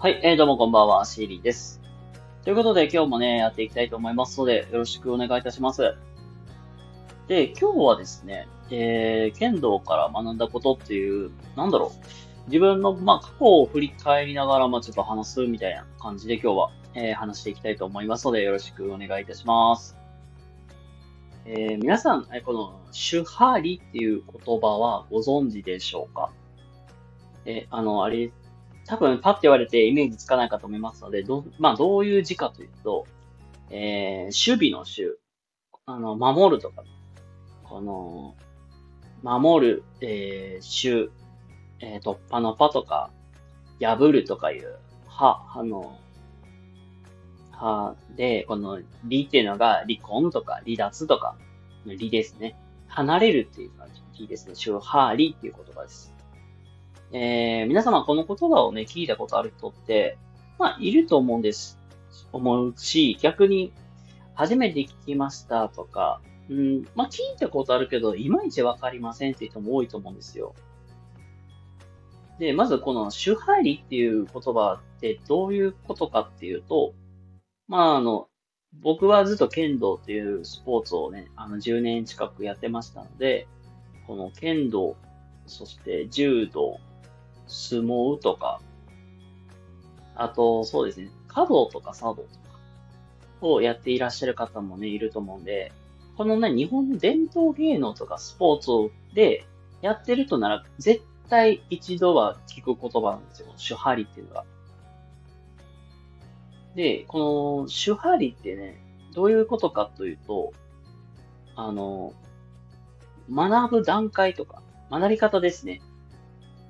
はい、えー、どうもこんばんは、シーリーです。ということで今日もね、やっていきたいと思いますので、よろしくお願いいたします。で、今日はですね、えー、剣道から学んだことっていう、なんだろう、自分の、まあ、過去を振り返りながら、まあ、ちょっと話すみたいな感じで今日は、えー、話していきたいと思いますので、よろしくお願いいたします。えー、皆さん、この、シュハリっていう言葉はご存知でしょうか？え、あの、あれ、多分パッて言われてイメージつかないかと思いますので、ど、まあ、どういう字かというと、えー、守備の守、あの、守るとか、この、守る、えー、守、えー、突破のパとか、破るとかいう、は、あの、は、で、この、離っていうのが離婚とか離脱とかの離ですね。離れるっていう感じ離ですね。シュハーリっていう言葉です。えー、皆様この言葉をね、聞いたことある人って、まあ、いると思うんです。思うし、逆に、初めて聞きましたとか、うん、まあ、聞いたことあるけど、いまいちわかりませんって人も多いと思うんですよ。で、まずこの、主配理っていう言葉ってどういうことかっていうと、まあ、あの、僕はずっと剣道っていうスポーツをね、あの10年近くやってましたので、この剣道、そして柔道、相撲とか、あと、そうですね、華道とか茶道とかをやっていらっしゃる方もね、いると思うんで、このね、日本の伝統芸能とかスポーツをでやってるとなら、絶対一度は聞く言葉なんですよ。手張りっていうのが。で、この手張りってね、どういうことかというと、あの、学ぶ段階とか、学び方ですね。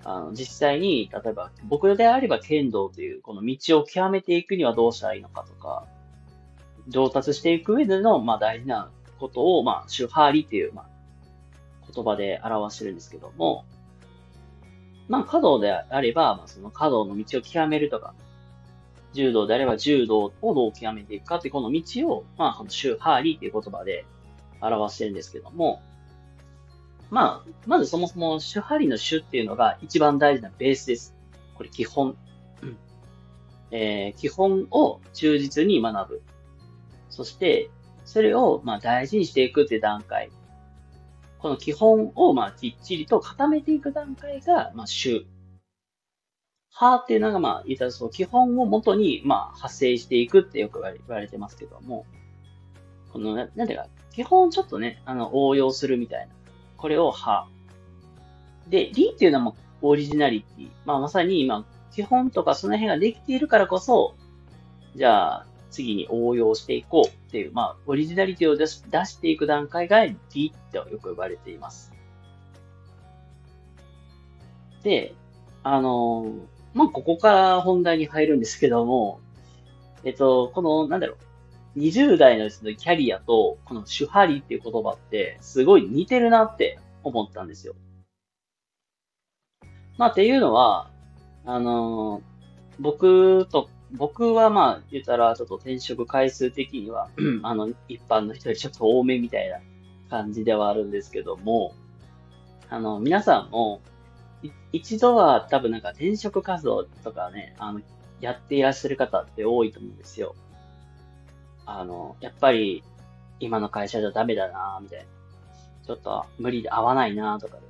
あの、実際に、例えば、僕であれば剣道という、この道を極めていくにはどうしたらいいのかとか、上達していく上での、まあ大事なことを、まあ、シュハーリという、まあ、言葉で表してるんですけども、まあ、華道であれば、まあ、その華道の道を極めるとか、柔道であれば柔道をどう極めていくかってこの道を、まあ、シュハーリっていう言葉で表してるんですけども、まあ、まずそもそも主張りの主っていうのが一番大事なベースです。これ基本。えー、基本を忠実に学ぶ。そして、それをまあ大事にしていくっていう段階。この基本をまあきっちりと固めていく段階が、まあ主。派っていうのがまあ言ったらそう、基本をもとにまあ派生していくってよく言われてますけども、この、なんていうか、基本ちょっとね、あの、応用するみたいな。これをは。で、りっていうのはもオリジナリティ。まあまさに今、基本とかその辺ができているからこそ、じゃあ、次に応用していこうっていう、まあ、オリジナリティを出し出していく段階が D ってよく呼ばれています。で、あの、まあ、ここから本題に入るんですけども、えっと、この、なんだろう、20代の人のキャリアと、このシュハリっていう言葉って、すごい似てるなって思ったんですよ。まあ、っていうのは、あのー、僕と、僕はまあ、言ったら、ちょっと転職回数的には あの、一般の人よりちょっと多めみたいな感じではあるんですけども、あの、皆さんも、一度は多分なんか転職活動とかね、あの、やっていらっしゃる方って多いと思うんですよ。あの、やっぱり、今の会社じゃダメだなみたいな。ちょっと無理で合わないなとかで。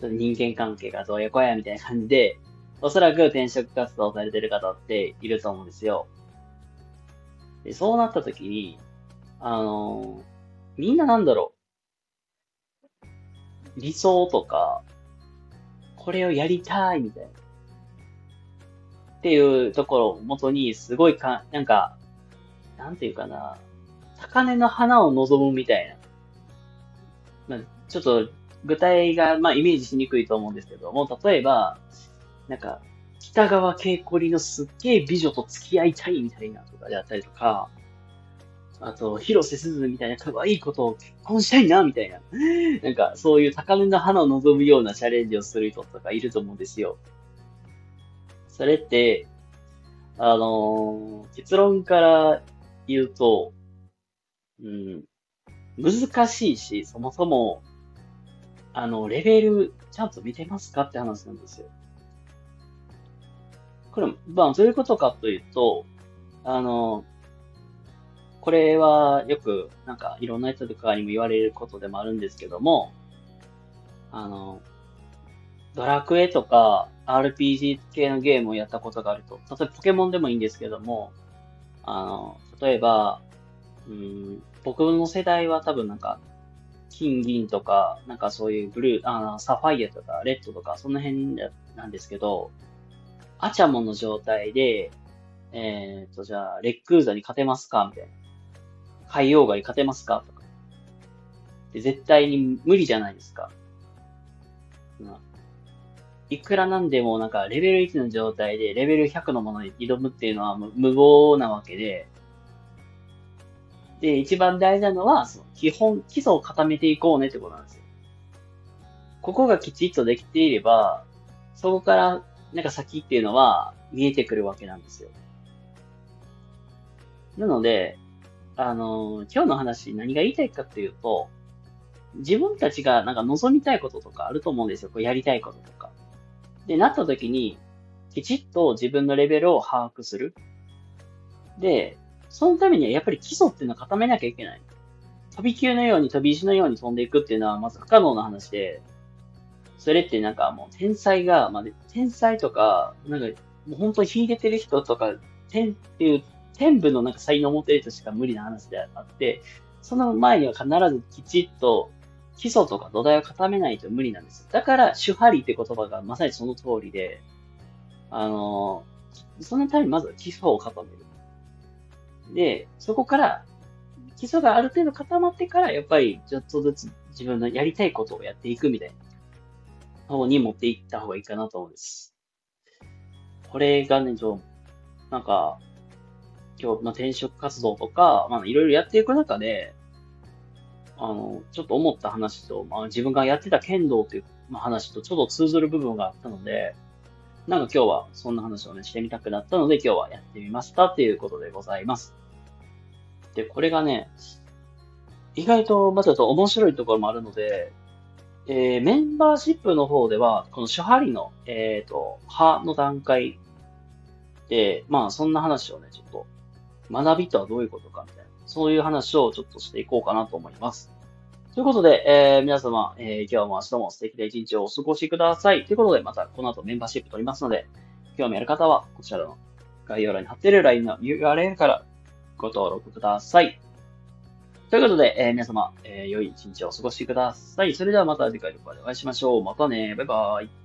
ちょっと人間関係がどうやこやみたいな感じで、おそらく転職活動されてる方っていると思うんですよ。で、そうなった時に、あのみんななんだろう。理想とか、これをやりたいみたいな。っていうところを元に、すごいか、なんか、なんていうかな、高根の花を望むみたいな。まあ、ちょっと具体が、まあ、イメージしにくいと思うんですけども、例えば、なんか、北川景子里のすっげえ美女と付き合いたいみたいなとかであったりとか、あと、広瀬すずみたいな可愛いことを結婚したいな、みたいな。なんか、そういう高根の花を望むようなチャレンジをする人とかいると思うんですよ。それって、あのー、結論から言うと、うん、難しいし、そもそも、あの、レベル、ちゃんと見てますかって話なんですよ。これ、まあ、どういうことかというと、あの、これはよく、なんか、いろんな人とかにも言われることでもあるんですけども、あの、ドラクエとか RPG 系のゲームをやったことがあると、例えばポケモンでもいいんですけども、あの、例えば、うん、僕の世代は多分なんか、金銀とか、なんかそういうブルー、あの、サファイアとか、レッドとか、その辺なんですけど、アチャモの状態で、えっ、ー、と、じゃあ、レックーザに勝てますかみたいな。海洋画に勝てますかとか。で絶対に無理じゃないですか。いくらなんでもなんかレベル1の状態でレベル100のものに挑むっていうのは無謀なわけで、で、一番大事なのは、その基本、基礎を固めていこうねってことなんですよ。ここがきちっとできていれば、そこからなんか先っていうのは見えてくるわけなんですよ。なので、あの、今日の話何が言いたいかっていうと、自分たちがなんか望みたいこととかあると思うんですよ。こうやりたいこととか。で、なった時に、きちっと自分のレベルを把握する。で、そのためにはやっぱり基礎っていうのを固めなきゃいけない。飛び級のように飛び石のように飛んでいくっていうのはまず不可能な話で、それってなんかもう天才が、まあ、天才とか、なんかもう本当に秀でてる人とか、天っていう天部のなんか才能を持ってる人しか無理な話であって、その前には必ずきちっと基礎とか土台を固めないと無理なんです。だから、主張りって言葉がまさにその通りで、あの、そのためにまずは基礎を固める。で、そこから、基礎がある程度固まってから、やっぱりちょっとずつ自分のやりたいことをやっていくみたいな方に持っていった方がいいかなと思うんです。これがね、ちょ、なんか、今日、まあ、転職活動とか、まあ、いろいろやっていく中で、あの、ちょっと思った話と、まあ、自分がやってた剣道という、まあ、話とちょっと通ずる部分があったので、なんか今日はそんな話をね、してみたくなったので、今日はやってみましたっていうことでございます。で、これがね、意外と、まずちょっと面白いところもあるので、えー、メンバーシップの方では、この手張りの、えっ、ー、と、歯の段階で、まあ、そんな話をね、ちょっと、学びとはどういうことかみたいな、そういう話をちょっとしていこうかなと思います。ということで、えー、皆様、えー、今日も明日も素敵な一日をお過ごしください。ということで、またこの後メンバーシップ取りますので、興味ある方は、こちらの概要欄に貼っている LINE の URL からご登録ください。ということで、えー、皆様、えー、良い一日をお過ごしください。それではまた次回の動画でお会いしましょう。またね。バイバーイ。